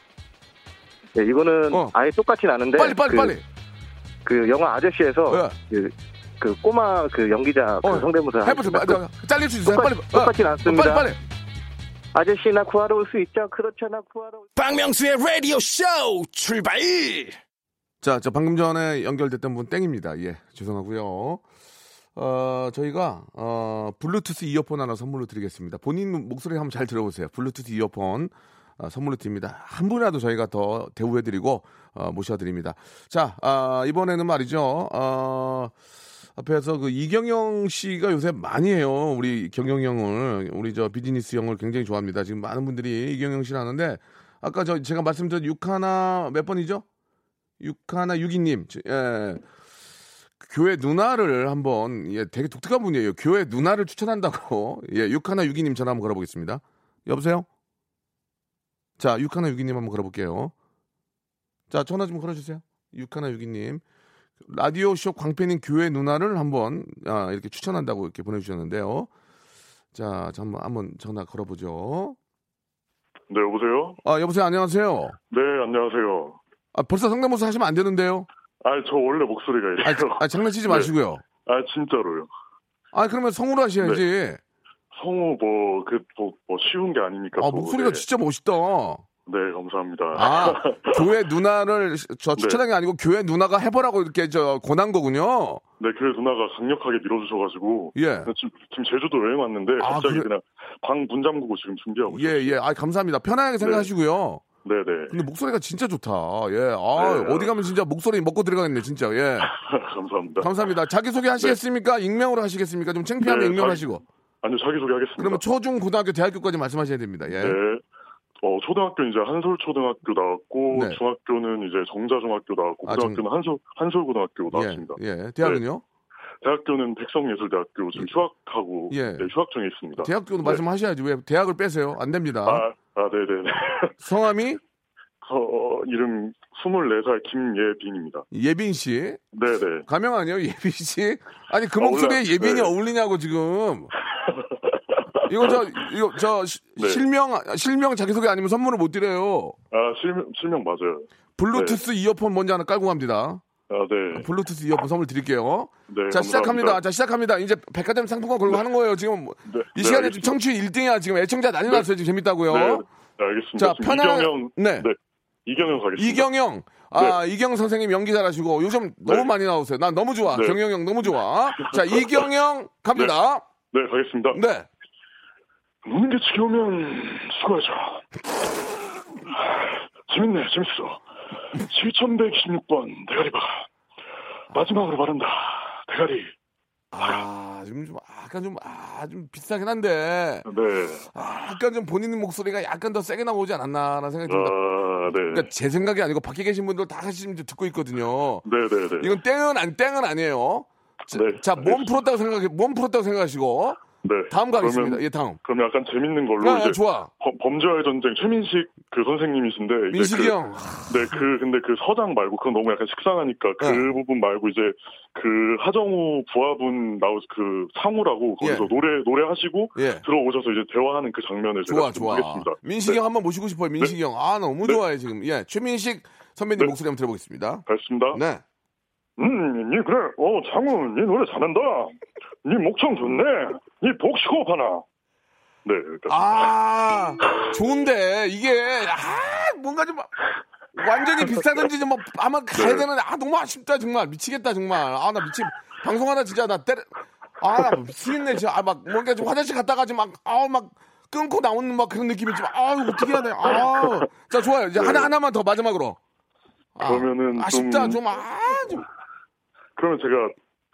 E: 네, 이거는
A: 어.
E: 아예 똑같진 않은데.
A: 빨리, 빨리,
E: 그,
A: 빨리.
E: 그 영화 아저씨에서
A: 예.
E: 그, 그 꼬마 그 연기자 그
A: 어,
E: 성대모사.
A: 해보세요. 아, 저, 잘릴 수 있어요.
E: 똑같-
A: 빨리.
E: 똑같진
A: 어,
E: 않습니다.
A: 빨리, 빨리.
E: 아저씨 나 구하러 올 수 있죠? 그렇죠, 나 구하러 올
G: 박명수의 라디오 쇼 출발!
A: 자, 저 방금 전에 연결됐던 분 땡입니다. 예, 죄송하고요. 어, 저희가 어, 블루투스 이어폰 하나 선물로 드리겠습니다. 본인 목소리 한번 잘 들어보세요. 블루투스 이어폰 어, 선물로 드립니다. 한 분이라도 저희가 더 대우해드리고 어, 모셔드립니다. 자, 아, 이번에는 말이죠. 어, 앞에서 그 이경영 씨가 요새 많이 해요. 우리 경영 형을 우리 저 비즈니스 형을 굉장히 좋아합니다. 지금 많은 분들이 이경영 씨를 하는데 아까 저 제가 말씀드린 6 하나 몇 번이죠? 6 하나 6이님 예. 교회 누나를 한번 예 되게 독특한 분이에요. 교회 누나를 추천한다고 <laughs> 예 6하나 6이님 전화 한번 걸어보겠습니다. 여보세요? 자 6하나 6이님 한번 걸어볼게요. 자 전화 좀 걸어주세요. 6하나 6이님 라디오 쇼 광팬인 교회 누나를 한번 아, 이렇게 추천한다고 이렇게 보내주셨는데요. 자, 자, 한번 한번 전화 걸어보죠.
F: 네 여보세요?
A: 아 여보세요 안녕하세요.
F: 네 안녕하세요.
A: 아 벌써 성대모사 하시면 안 되는데요.
F: 아 저 원래 목소리가
A: 아,
F: 이래요.
A: 아, 장난치지 <laughs>
F: 네.
A: 마시고요.
F: 아 진짜로요.
A: 아 그러면 성우로 하셔야지.
F: 성우 뭐 그 뭐 뭐 쉬운 게 아니니까.
A: 아
F: 또,
A: 목소리가
F: 네.
A: 진짜 멋있다.
F: 네 감사합니다.
A: 아 <laughs> 교회 누나를 저 추천한 게 아니고 교회 누나가 해보라고 이렇게 저 권한 거군요.
F: 네, 교회 누나가 강력하게 밀어주셔가지고.
A: 예.
F: 지금, 지금 제주도 여행 왔는데,
A: 아,
F: 갑자기
A: 그래?
F: 그냥 방 문 잠그고 지금 준비하고 있어요.
A: 예 예. 아 감사합니다. 편하게 생각하시고요.
F: 네네.
A: 근데 목소리가 진짜 좋다. 예. 아
F: 네.
A: 어디 가면 진짜 목소리 먹고 들어가겠네 진짜. 예. <laughs>
F: 감사합니다.
A: 감사합니다. 자기 소개 하시겠습니까? 익명으로 하시겠습니까? 좀 창피하면
F: 네, 자기-
A: 하시고.
F: 아니요, 자기소개 하겠습니다.
A: 그러면 초중 고등학교 대학교까지 말씀하셔야 됩니다. 예.
F: 네. 어, 초등학교 이제 한솔초등학교 나왔고,
A: 네.
F: 중학교는 이제 정자중학교 나왔고,
A: 아, 정-
F: 고등학교는 한솔, 한솔고등학교 나왔습니다.
A: 예. 예. 대학은요?
F: 대학교는 백성예술대학교 지금 휴학하고,
A: 예.
F: 네, 휴학 중에 있습니다.
A: 대학교도
F: 네.
A: 말씀하셔야지. 왜 대학을 빼세요? 안 됩니다.
F: 아, 아, 네네네. <laughs>
A: 성함이
F: 어, 이름 24살 김예빈입니다.
A: 예빈 씨.
F: 네네.
A: 가명 아니에요? 예빈 씨? 아니 그
F: 아,
A: 목소리에
F: 원래-
A: 예빈이
F: 네.
A: 어울리냐고 지금. <laughs> 이거 저 이거 저 시-
F: 네.
A: 실명 실명 자기소개 아니면 선물을 못 드려요.
F: 아, 실명, 실명 맞아요.
A: 블루투스 이어폰 먼저 하나 깔고 갑니다.
F: 아, 네.
A: 블루투스 이어폰 선물 드릴게요.
F: 네,
A: 자 시작합니다.
F: 감사합니다.
A: 자 시작합니다. 이제 백화점 상품권 걸고 하는 거예요. 지금
F: 네,
A: 이
F: 네,
A: 시간에
F: 알겠습니다.
A: 지금 청취 1등이야. 지금 애청자 난리
F: 네.
A: 났어요. 지금 재밌다고요.
F: 네, 네, 알겠습니다.
A: 자, 편안-
F: 이경영.
A: 네.
F: 이경영 가겠습니다.
A: 이경영. 아, 이경 선생님 연기 잘하시고 요즘 너무
F: 네.
A: 많이 나오세요. 난 너무 좋아.
F: 네.
A: 경영 형 너무 좋아. 자, <laughs> 이경영 갑니다.
F: 네, 가겠습니다.
A: 네.
F: 노는 게 지겨우면 수고하죠. 재밌네, 재밌어. 7126번 대가리바. 마지막으로 바른다. 대가리.
A: 아, 지금 좀 약간 좀 아, 좀 비슷하긴 한데
F: 네.
A: 아, 약간 좀 본인 목소리가 약간 더 세게 나오지 않았나라는 생각이 듭니다.
F: 아, 네.
A: 그러니까 제 생각이 아니고 밖에 계신 분들 다 지금 듣고 있거든요.
F: 네 네 네.
A: 이건 땡은 안 땡은 아니에요. 자,
F: 네,
A: 자, 몸 풀었다고 생각해 몸 풀었다고 생각하시고
F: 네.
A: 다음 가겠습니다. 예, 다음.
F: 그럼 약간 재밌는 걸로
A: 야, 야,
F: 이제
A: 좋아.
F: 범- 범죄와의 전쟁 최민식 그 선생님이신데
A: 민식이
F: 그,
A: 형.
F: 네, 그 근데 그 서장 말고 그건 너무 약간 식상하니까 그
A: 네.
F: 부분 말고 이제 그 하정우 부하분 나오 그 상우라고 거기서
A: 예.
F: 노래 노래 하시고
A: 예.
F: 들어오셔서 이제 대화하는 그 장면을 제가
A: 좋아, 좋아.
F: 하겠습니다.
A: 민식이
F: 네.
A: 형 한번 모시고 싶어요. 민식이 형. 아, 너무 좋아해, 지금. 예, 최민식 선배님 목소리 한번 들어보겠습니다.
F: 알겠습니다.
A: 네.
F: 음, 니 그래. 어, 장우, 니 노래 잘한다. 니 목청 좋네. 니 복식호흡 하나. 네, 여기까지.
A: 아, 좋은데, 이게, 아, 뭔가 좀, 완전히 <laughs> 비슷하든지 좀 뭐, 아마 가야
F: 네.
A: 되는데, 아, 너무 아쉽다, 정말. 미치겠다, 정말. 아, 나 미치, 방송하다 진짜 나 때려, 아, 나 미치겠네, 진짜. 아, 막, 뭔가 좀 화장실 갔다가 좀 막, 아우, 막, 끊고 나오는 막 그런 느낌이 좀, 아, 어떻게 해야 돼. 아, 자, 좋아요. 이제
F: 네.
A: 하나, 하나만 더 마지막으로. 아,
F: 그러면은
A: 아쉽다,
F: 좀-
A: 좀, 아, 좀.
F: 그러면 제가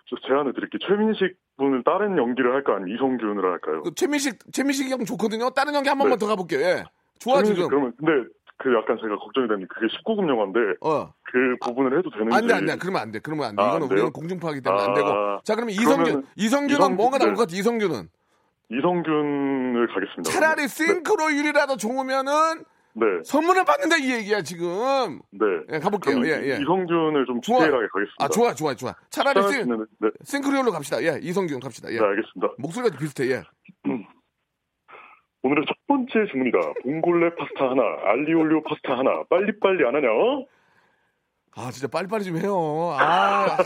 F: 저 제안을 드릴게요. 최민식 분을 다른 연기를 할까 아니면 이성균을 할까요?
A: 그 최민식, 최민식 형 좋거든요. 다른 연기 한 번만 더 가볼게요. 예. 좋아, 지금.
F: 그러면 근데 그 약간 제가 걱정이 되는 게 그게 19금 영화인데
A: 어.
F: 그 부분을 해도 되는지
A: 안 돼, 안 돼. 그러면 안 돼. 그러면 안 돼.
F: 아, 안 돼요?
A: 우리는 공중파이기 때문에 안
F: 아.
A: 되고. 자, 그러면 이성균. 이성균은
F: 이성-
A: 뭔가 나올
F: 네.
A: 것 같아, 이성균은.
F: 이성균을 가겠습니다.
A: 차라리 싱크로율이라도 좋으면은
F: 네.
A: 선물을 받는다 이 얘기야, 지금.
F: 네.
A: 예, 가볼게요. 예, 예.
F: 이성균을 좀
A: 좋아요.
F: 디테일하게 가겠습니다.
A: 아, 좋아, 좋아, 좋아. 차라리 싱,
F: 네, 네.
A: 싱크로율로 갑시다. 예, 이성균 갑시다. 예.
F: 네, 알겠습니다.
A: 목소리가 좀 비슷해, 예. <clears throat>
F: 오늘의 첫 번째 주문이다. 봉골레 파스타 하나, 알리올리오 파스타 하나. 빨리빨리 안 하냐? 어?
A: 아, 진짜 빨리빨리 좀 해요. 아, 아, 그,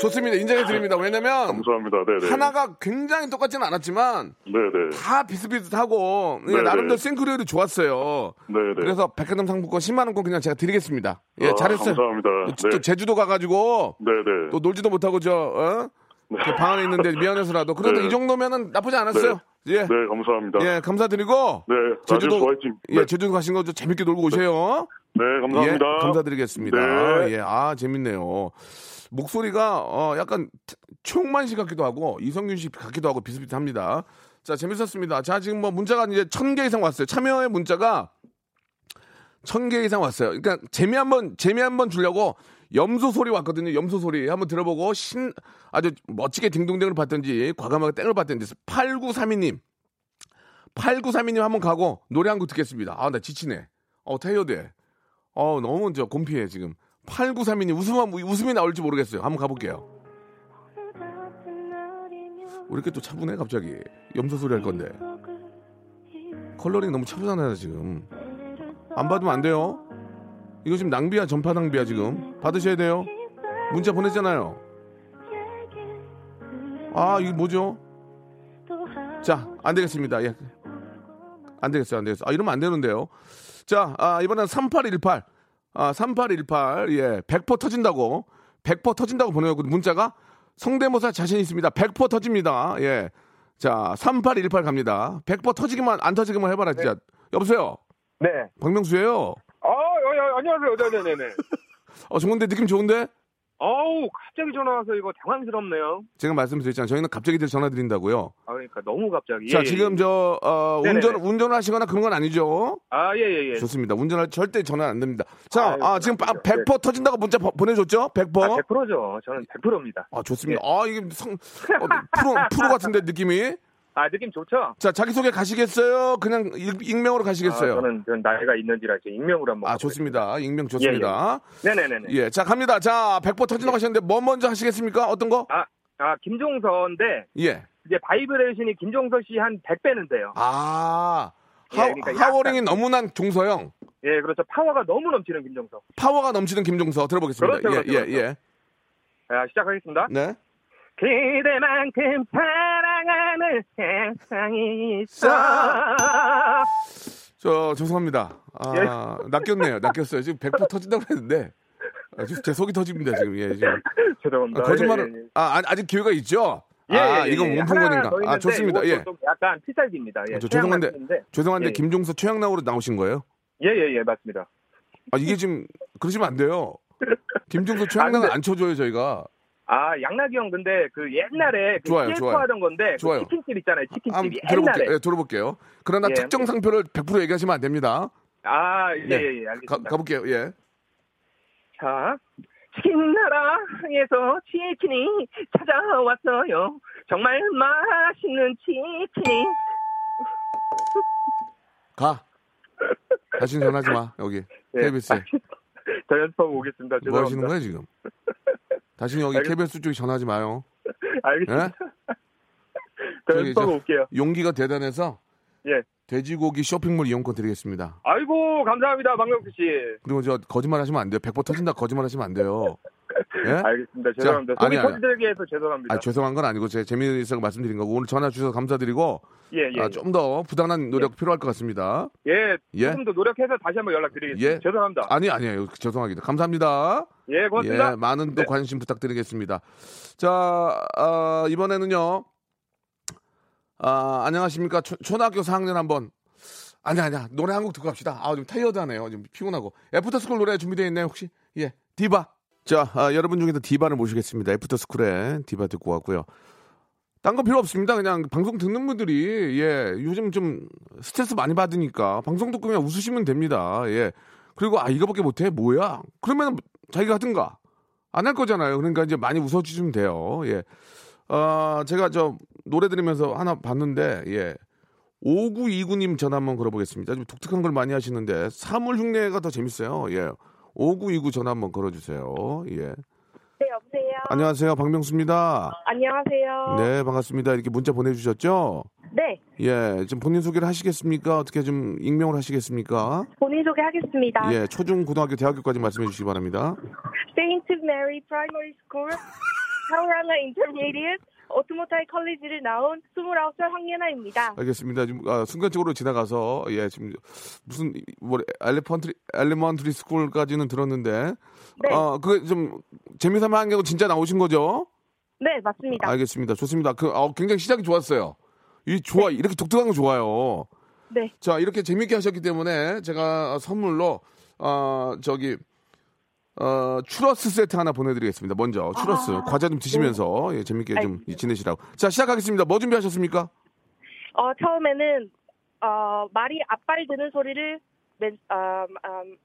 A: 좋습니다. 인정해 드립니다. 왜냐면.
F: 감사합니다. 네네.
A: 하나가 굉장히 똑같지는 않았지만.
F: 네네.
A: 다 비슷비슷하고 예,
F: 네네.
A: 나름대로 싱크로율이 좋았어요.
F: 네네.
A: 그래서 백화점 상품권 10만 원권 그냥 제가 드리겠습니다. 예,
F: 아,
A: 잘했어요.
F: 감사합니다.
A: 또, 또
F: 네.
A: 제주도 가가지고
F: 네네.
A: 또 놀지도 못하고 저 어? 그방 안에 있는데 미안해서라도 그래도
F: 네.
A: 이 정도면은 나쁘지 않았어요. 예,
F: 네, 감사합니다.
A: 예, 감사드리고
F: 네,
A: 제주도
F: 라디오 화이팅.
A: 예,
F: 네.
A: 제주도 가신 거 좀 재밌게 놀고 오세요.
F: 네, 감사합니다.
A: 예, 감사드리겠습니다.
F: 네.
A: 예, 아 재밌네요. 목소리가 어, 약간 최홍만 씨 같기도 하고 이성균 씨 같기도 하고 비슷비슷합니다. 자 재밌었습니다. 자 지금 뭐 문자가 이제 천 개 이상 왔어요. 참여의 문자가 천 개 이상 왔어요. 그러니까 재미 한번 재미 한번 주려고 염소 소리 왔거든요. 염소 소리 한번 들어보고 신 아주 멋지게 딩동댕을 받든지 과감하게 땡을 받든지 8932님 8932님 한번 가고 노래 한 곡 듣겠습니다. 아 나 지치네. 어 태효대. 어 너무 저 곰피해 지금. 8932님 웃음 웃음이 나올지 모르겠어요. 한번 가볼게요. 왜 이렇게 또 차분해 갑자기? 염소 소리 할 건데. 컬러링 너무 차분하네 지금. 안 받으면 안 돼요. 이거 지금 낭비야 전파 낭비야 지금. 받으셔야 돼요. 문자 보냈잖아요. 아 이게 뭐죠? 자 안 되겠습니다. 예. 안 되겠어요 안 되겠어요. 아 이러면 안 되는데요. 자 아, 이번엔 3818 아 3818 예 100% 터진다고 100% 터진다고 보내고 문자가 성대모사 자신 있습니다. 100% 터집니다. 예. 자, 3818 갑니다. 100% 터지기만, 안 터지기만 해봐라, 진짜. 여보세요?
H: 네.
A: 박명수예요
H: 아, 어, 어, 안녕하세요. 네네네네. <laughs>
A: 어, 좋은데, 느낌 좋은데?
H: 어우, 갑자기 전화 와서 이거 당황스럽네요.
A: 제가 말씀드렸잖아요. 저희는 갑자기 전화 드린다고요.
H: 아, 그러니까 너무 갑자기.
A: 자,
H: 예, 예,
A: 지금
H: 예.
A: 저, 어. 운전, 운전을 하시거나 그런 건 아니죠?
H: 아, 예, 예, 예.
A: 좋습니다. 운전할 절대 전화 안 됩니다. 자,
H: 아유,
A: 아, 지금 빠-
H: 감사합니다.
A: 100% 터진다고 문자 보- 보내줬죠? 100%?
H: 아, 100%죠. 저는 100%입니다.
A: 아, 좋습니다. 아, 이게 성, 어, 프로, 프로 같은데, 느낌이?
H: 아, 느낌 좋죠?
A: 자, 자기 소개 가시겠어요? 그냥 익- 익명으로 가시겠어요?
H: 아, 저는, 저는 나이가 있는지라 이제 익명으로 한번.
A: 아, 좋습니다. 익명 좋습니다.
H: 네네네네.
A: 예, 자, 갑니다. 자, 100% 터진다고 하셨는데, 뭐 먼저 하시겠습니까? 어떤 거?
H: 아, 아, 김종서인데,
A: 예.
H: 이제 바이브레이션이 김종서 씨 한 100배는 돼요.
A: 아,
H: 예,
A: 하,
H: 그러니까
A: 하울링이
H: 약간-
A: 너무난 종서형.
H: 예, 그렇죠. 파워가 너무 넘치는 김종서.
A: 파워가 넘치는 김종서 들어보겠습니다.
H: 그렇죠,
A: 예,
H: 그렇죠,
A: 예,
H: 그렇죠.
A: 예.
H: 자, 시작하겠습니다.
A: 네.
H: 그대만큼 사랑하는 세상이 있어.
A: 저, 죄송합니다. 아, 낚였네요. 낚였어요. 지금 100% 터진다고 했는데, 아, 지금 제 속이 터집니다, 지금. 예, 지금. <laughs>
H: 죄송합니다.
A: 아, 거짓말을,
H: 예, 예, 예.
A: 아, 아, 아직 기회가 있죠?
H: 예,
A: 아,
H: 예,
A: 이건
H: 예. 하나 더
A: 아, 좋습니다. 예.
H: 좀 약간 필살기입니다. 예,
A: 저, 죄송한데. 죄송한데,
H: 예.
A: 김종서 최양락으로 나오신 거예요?
H: 예, 예, 예, 맞습니다.
A: 아, 이게 지금, 그러시면 안 돼요. <laughs> 김종서 최양락은 안 쳐줘요, 저희가.
H: 아, 양락이 형 근데 그 옛날에 그
A: 좋아요, 좋아요.
H: 하던 건데
A: 좋아요.
H: 그 치킨집 있잖아요. 치킨집
A: 한번. 들어볼게요. 예, 들어볼게요. 그러나
H: 예.
A: 특정 상표를 100% 얘기하시면 안 됩니다.
H: 아, 예,
A: 네.
H: 예, 예,
A: 가,
H: 알겠습니다.
A: 가볼게요. 예.
H: 자, 치킨 나라에서 치킨이 찾아왔어요.
D: 정말 맛있는 치킨.
A: 가. 다시 전화하지 마. 여기
D: 예.
A: KBS에.
D: 더 연습하고 오겠습니다.
A: 뭐 하시는
D: 죄송합니다.
A: 거야 지금? 다시 여기
D: 알겠-
A: KBS 쪽에 전화하지 마요. <laughs>
D: 알겠습니다.
A: 예? <laughs>
D: 더
A: 저기
D: 올게요.
A: 용기가 대단해서
D: 예.
A: 돼지고기 쇼핑몰 이용권 드리겠습니다.
D: 아이고 감사합니다 박명수 씨.
A: 그리고 저 거짓말 하시면 안 돼요. 100% 터진다 거짓말 하시면 안 돼요. 예? <laughs>
D: 알겠습니다. 죄송합니다.
A: 자, 아니, 아니.
D: 터지게 해서 죄송합니다.
A: 아, 죄송한 건 아니고 제 재미있어서 말씀드린 거고 오늘 전화 주셔서 감사드리고
D: 예, 예.
A: 아, 좀 더 부단한 노력 필요할 것 같습니다.
D: 예,
A: 예?
D: 조금 더 노력해서 다시 한번 연락드리겠습니다.
A: 예.
D: 죄송합니다.
A: 아니 아니에요. 죄송합니다. 감사합니다.
D: 예, 고맙습니다.
A: 예, 많은 또
D: 네.
A: 관심 부탁드리겠습니다. 자, 아, 이번에는요. 아, 안녕하십니까. 초, 초등학교 4학년 한번. 아니, 아니야. 노래 한 곡 듣고 갑시다. 아, 좀 tired하네요. 좀 피곤하고. 애프터스쿨 노래 준비되어 있나요, 혹시? 예. 디바. 자, 아, 여러분 중에서 디바를 모시겠습니다. 애프터스쿨의 디바 듣고 왔고요. 딴 거 필요 없습니다. 그냥 방송 듣는 분들이, 예, 요즘 좀 스트레스 많이 받으니까 방송 듣고 그냥 웃으시면 됩니다. 예. 그리고, 아, 이거밖에 못해? 뭐야? 그러면 자기가 하든가. 안 할 거잖아요. 그러니까 이제 많이 웃어주시면 돼요. 예. 어, 제가 저 노래 들으면서 하나 봤는데, 예. 5929님 전화 한번 걸어보겠습니다. 좀 독특한 걸 많이 하시는데, 사물 흉내가 더 재밌어요. 예. 5929 전화 한번 걸어주세요. 예.
I: 네, 여보세요.
A: 안녕하세요. 박명수입니다.
I: 안녕하세요.
A: 네, 반갑습니다. 이렇게 문자 보내주셨죠?
I: 네,
A: 예. 좀 본인 소개를 하시겠습니까? 어떻게 좀 익명을 하시겠습니까?
I: 본인 소개하겠습니다.
A: 예. 초중, 고등학교, 대학교까지 말씀해 주시기 바랍니다.
I: Saint Mary Primary School, 타우라나 Intermediate, 오토모타이 컬리지를 나온 29살 황예나입니다.
A: 알겠습니다. 지금 아, 순간적으로 지나가서 예 지금 무슨 뭐 elementary elementary school까지는 들었는데
I: 네.
A: 어 그게 좀 재미삼아 한 게 진짜 나오신 거죠?
I: 네, 맞습니다.
A: 알겠습니다. 좋습니다. 그 어, 굉장히 시작이 좋았어요. 이 좋아 이렇게 독특한 거 좋아요.
I: 네.
A: 자 이렇게 재밌게 하셨기 때문에 제가 선물로 어 저기 어 추러스 세트 하나 보내드리겠습니다. 먼저 추러스
I: 아,
A: 과자 좀 드시면서 예, 재밌게 좀 지내시라고. 자 시작하겠습니다. 뭐 준비하셨습니까?
I: 어, 처음에는 어, 말이 앞발 드는 소리를 맨, 어, 음,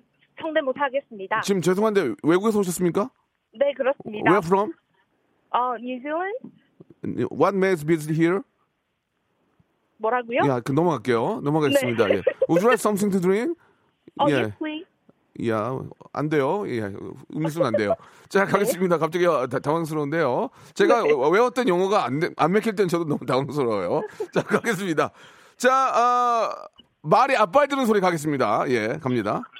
I: 성대모사 하겠습니다.
A: 지금 죄송한데 외국에서 오셨습니까?
I: 네, 그렇습니다.
A: Where from?
I: 어, 뉴질랜드?
A: What makes visit here?
I: 뭐라고요?
A: 야, 그 넘어갈게요. 넘어가겠습니다.
I: 네.
A: 예. Would you like something to drink?
I: 어,
A: 예.
I: yes, please.
A: 야, 안 돼요. 예, 음료수는 안 돼요. 자, 가겠습니다. 갑자기 어, 다- 당황스러운데요. 제가
I: 네.
A: 외웠던 용어가 안, 돼- 안 맥힐 때는 저도 너무 당황스러워요. 자, 가겠습니다. 자, 아, 말이 앞발 드는 소리 가겠습니다. 예, 갑니다. <laughs>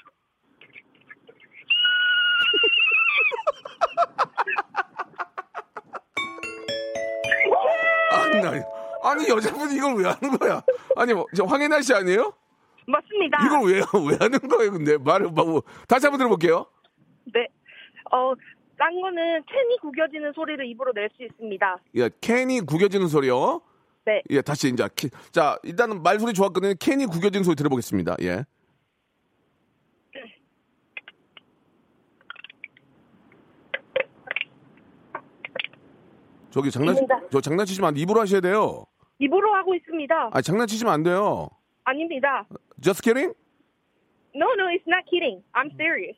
A: 아니, 아니, 아니, 여자분이 이걸 왜 하는 거야? 아니, 뭐, 저 황혜나 씨 아니에요?
I: 맞습니다.
A: 이걸 왜, <laughs> 왜 하는 거예요, 근데? 말을, 뭐, 다시 한번 들어볼게요.
I: 네. 어, 딴 거는 캔이 구겨지는 소리를 입으로 낼 수 있습니다.
A: 예, 캔이 구겨지는 소리요.
I: 네.
A: 예, 다시 이제 캔- 자 일단은 말소리 좋았거든요. 캔이 구겨지는 소리 들어보겠습니다. 예. 저기 장난. 저 장난치시면 안 돼. 입으로 하셔야 돼요.
I: 입으로 하고 있습니다.
A: 아 장난치시면 안 돼요.
I: 아닙니다.
A: Just kidding?
I: No, no, it's not kidding. I'm serious.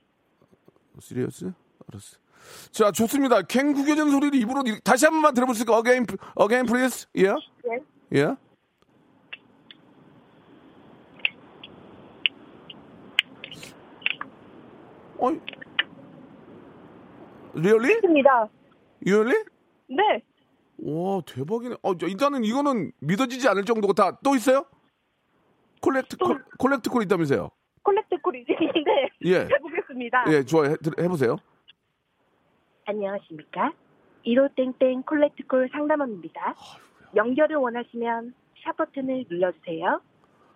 A: 시리어스? 알았어. 자 좋습니다. 캔 구겨지는 소리를 입으로 이- 다시 한 번만 들어볼 수 있을까? Again, again, please. 예?
I: Yes.
A: 예? 어이. Really?
I: 있습니다.
A: Really?
I: 네.
A: 와 대박이네. 어, 저 일단은 이거는 믿어지지 않을 정도가 다또 있어요? 콜렉트 콜, 콜렉트 콜 있다면서요?
I: 콜렉트 콜이 있는데 <laughs>
A: 예.
I: 해보겠습니다.
A: 예, 좋아요. 해, 들- 해보세요.
I: 안녕하십니까. 1호 땡땡 콜렉트 콜 상담원입니다. 연결을 원하시면 샵 버튼을 눌러주세요.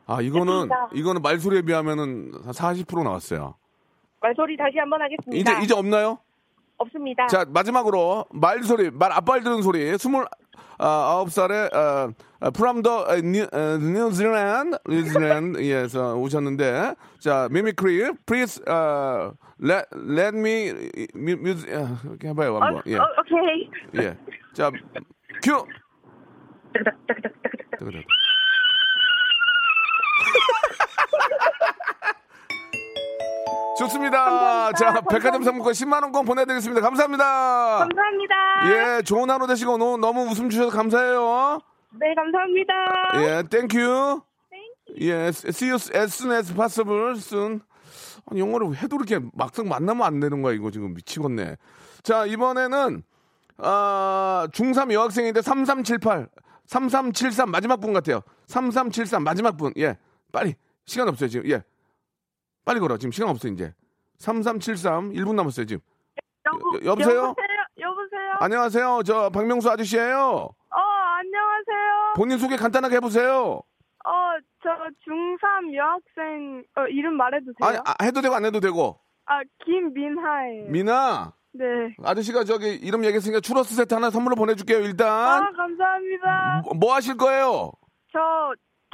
A: 아 이거는
I: 했습니다.
A: 이거는 말소리에 비하면은 한40% 나왔어요.
I: 말소리 다시 한번 하겠습니다.
A: 이제 이제 없나요?
I: 없습니다.
A: 자 마지막으로 말소리 말 앞발 드는 소리 스물 아, 아홉 살에 어, from the 어, New, 어, New Zealand, New Zealand에서 오셨는데 자 mimicry please uh, let let me music 이렇게 해봐요 한번 예.
I: 어, 오케이.
A: 예. 자, 큐. 좋습니다. 자, 백화점 상품권 10만원권 보내드리겠습니다. 감사합니다.
I: 감사합니다.
A: 예, 좋은 하루 되시고 너무, 너무 웃음 주셔서 감사해요.
I: 네, 감사합니다.
A: 예, thank you. 예, see you as soon as possible, soon. 아니, 영어를 해도 이렇게 막상 만나면 안 되는 거야, 이거 지금 미치겠네. 자, 이번에는, 아, 중3 여학생인데 3378, 3373 마지막 분 같아요. 3373 마지막 분. 예, 빨리. 시간 없어요, 지금. 예. 빨리 걸어. 지금 시간 없어, 이제. 3373, 1분 남았어요, 지금.
I: 여보,
A: 여- 여보세요?
I: 여보세요? 여보세요?
A: 안녕하세요. 저 박명수 아저씨예요
I: 어, 안녕하세요.
A: 본인 소개 간단하게 해보세요.
I: 어, 저 중3 여학생, 어, 이름 말해도 돼요?
A: 아니, 아, 해도 되고 안 해도 되고.
I: 아, 김민하예요.
A: 미나,
I: 네.
A: 아저씨가 저기 이름 얘기했으니까 추러스 세트 하나 선물로 보내줄게요, 일단.
I: 아, 감사합니다.
A: 뭐, 뭐 하실 거예요?
I: 저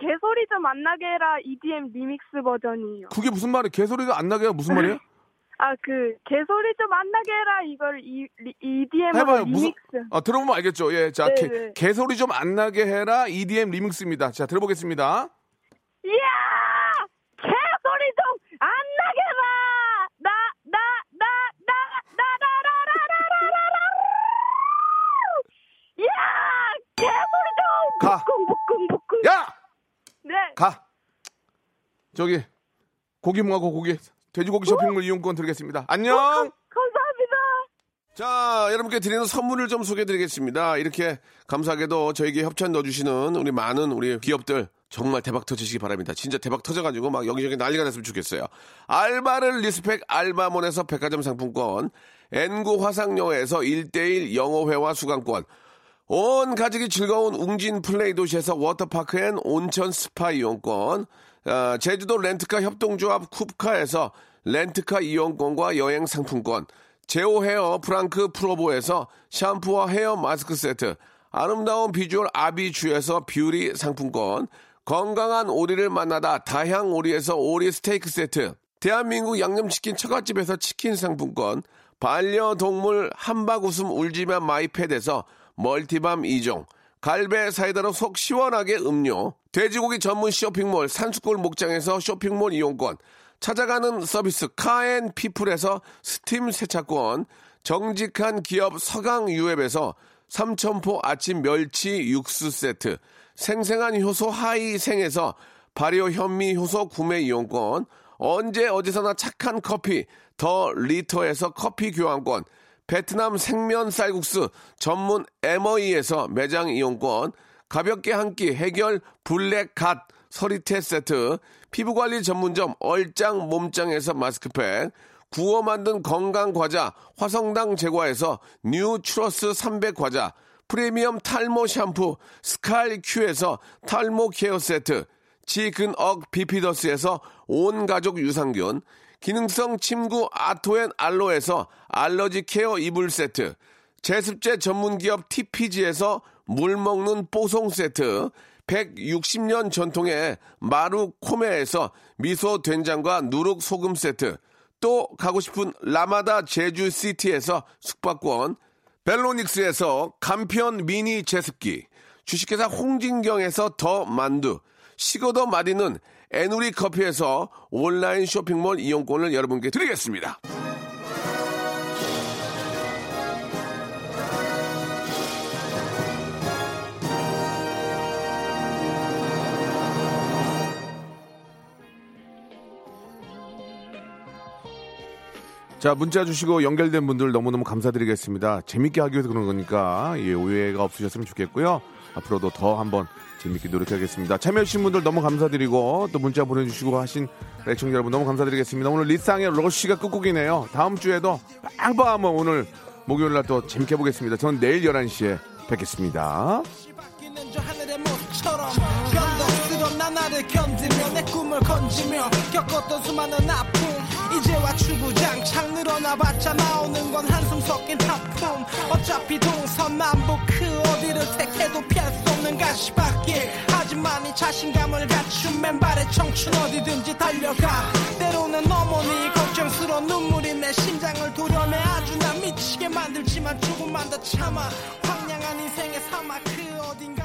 I: 개소리 좀 안 나게 해라 EDM 리믹스 버전이에요.
A: 그게 무슨 말이에요? 개소리가 안 나게 무슨 말이에요? <laughs>
I: 아, 그 개소리 좀 안 나게 해라 이걸 이, EDM으로
A: 해봐요. 무슨,
I: 리믹스.
A: 아, 들어보면 알겠죠. 예, 자,
I: 네,
A: 개,
I: 네.
A: 개소리 좀 안 나게 해라 EDM 리믹스입니다. 자, 들어보겠습니다.
I: 이야!
A: 가! 저기, 고기 뭐하고 고기, 돼지고기 쇼핑몰 이용권 드리겠습니다. 안녕!
I: 감사합니다.
J: 자, 여러분께 드리는 선물을 좀 소개해 드리겠습니다. 이렇게 감사하게도 저에게 협찬 넣어주시는 우리 많은 우리 기업들 정말 대박 터지시기 바랍니다. 진짜 대박 터져가지고 막 여기저기 난리가 났으면 좋겠어요. 알바를 respect 알바몬에서 백화점 상품권, N구 화상영어에서 1대1 영어회화 수강권, 온 가족이 즐거운 웅진 플레이 도시에서 워터파크 and 온천 스파 이용권, 아, 제주도 렌트카 협동조합 쿱카에서 렌트카 이용권과 여행 상품권, 제오 헤어 프랑크 프로보에서 샴푸와 헤어 마스크 세트, 아름다운 비주얼 아비주에서 뷰티 상품권, 건강한 오리를 만나다 다향 오리에서 오리 스테이크 세트, 대한민국 양념치킨 처갓집에서 치킨 상품권, 반려동물 한바구음 울지마 마이패드에서 멀티밤 2종, 갈배 사이다로 속 시원하게 음료, 돼지고기 전문 쇼핑몰 산수골 목장에서 쇼핑몰 이용권, 찾아가는 서비스 카앤피플에서 스팀 세차권, 정직한 기업 서강유앱에서 삼천포 아침 멸치 육수 세트, 생생한 효소 하이생에서 발효 현미 효소 구매 이용권, 언제 어디서나 착한 커피 더 리터에서 커피 교환권, 베트남 생면 쌀국수 전문 에머이에서 매장 이용권, 가볍게 한 끼 해결 블랙 갓 서리태 세트, 피부관리 전문점 얼짱 몸짱에서 마스크팩, 구워 만든 건강 과자 화성당 제과에서 뉴트러스 300 과자, 프리미엄 탈모 샴푸 스칼 큐에서 탈모 care 세트, 지근억 비피더스에서 온 가족 유산균, 기능성 침구 아토앤 알로에서 알러지 care 이불 세트, 제습제 전문 기업 TPG에서 물 먹는 뽀송 세트, 160년 전통의 마루 코메에서 미소 된장과 누룩 소금 세트, 또 가고 싶은 라마다 제주시티에서 숙박권, 벨로닉스에서 간편 미니 제습기, 주식회사 홍진경에서 더 만두, 식어도 마디는 에누리 커피에서 온라인 쇼핑몰 이용권을 여러분께 드리겠습니다.
A: 자, 문자 주시고 연결된 분들 너무너무 감사드리겠습니다. 재밌게 하기 위해서 그런 거니까, 예, 오해가 없으셨으면 좋겠고요. 앞으로도 더 한번 재밌게 노력하겠습니다. 참여해주신 분들 너무 감사드리고, 또 문자 보내주시고 하신 애청자 여러분 너무 감사드리겠습니다. 오늘 리쌍의 러쉬가 끝곡이네요. 다음 주에도 빵빵하면 오늘 목요일 날 또 재밌게 해보겠습니다. 전 내일 11시에 뵙겠습니다.
K: 나날을 견디며 내 꿈을 건지며 겪었던 수많은 아픔 이제와 추구장 창 늘어나봤자 나오는 건 한숨 섞인 하품 어차피 동서남북 그 어디를 택해도 피할 수 없는 가시밭길. 하지만 이 자신감을 갖춘 맨발의 청춘 어디든지 달려가. 때로는 어머니 걱정스러운 눈물이 내 심장을 도려내 아주 나 미치게 만들지만 조금만 더 참아. 황량한 인생의 사막 그 어딘가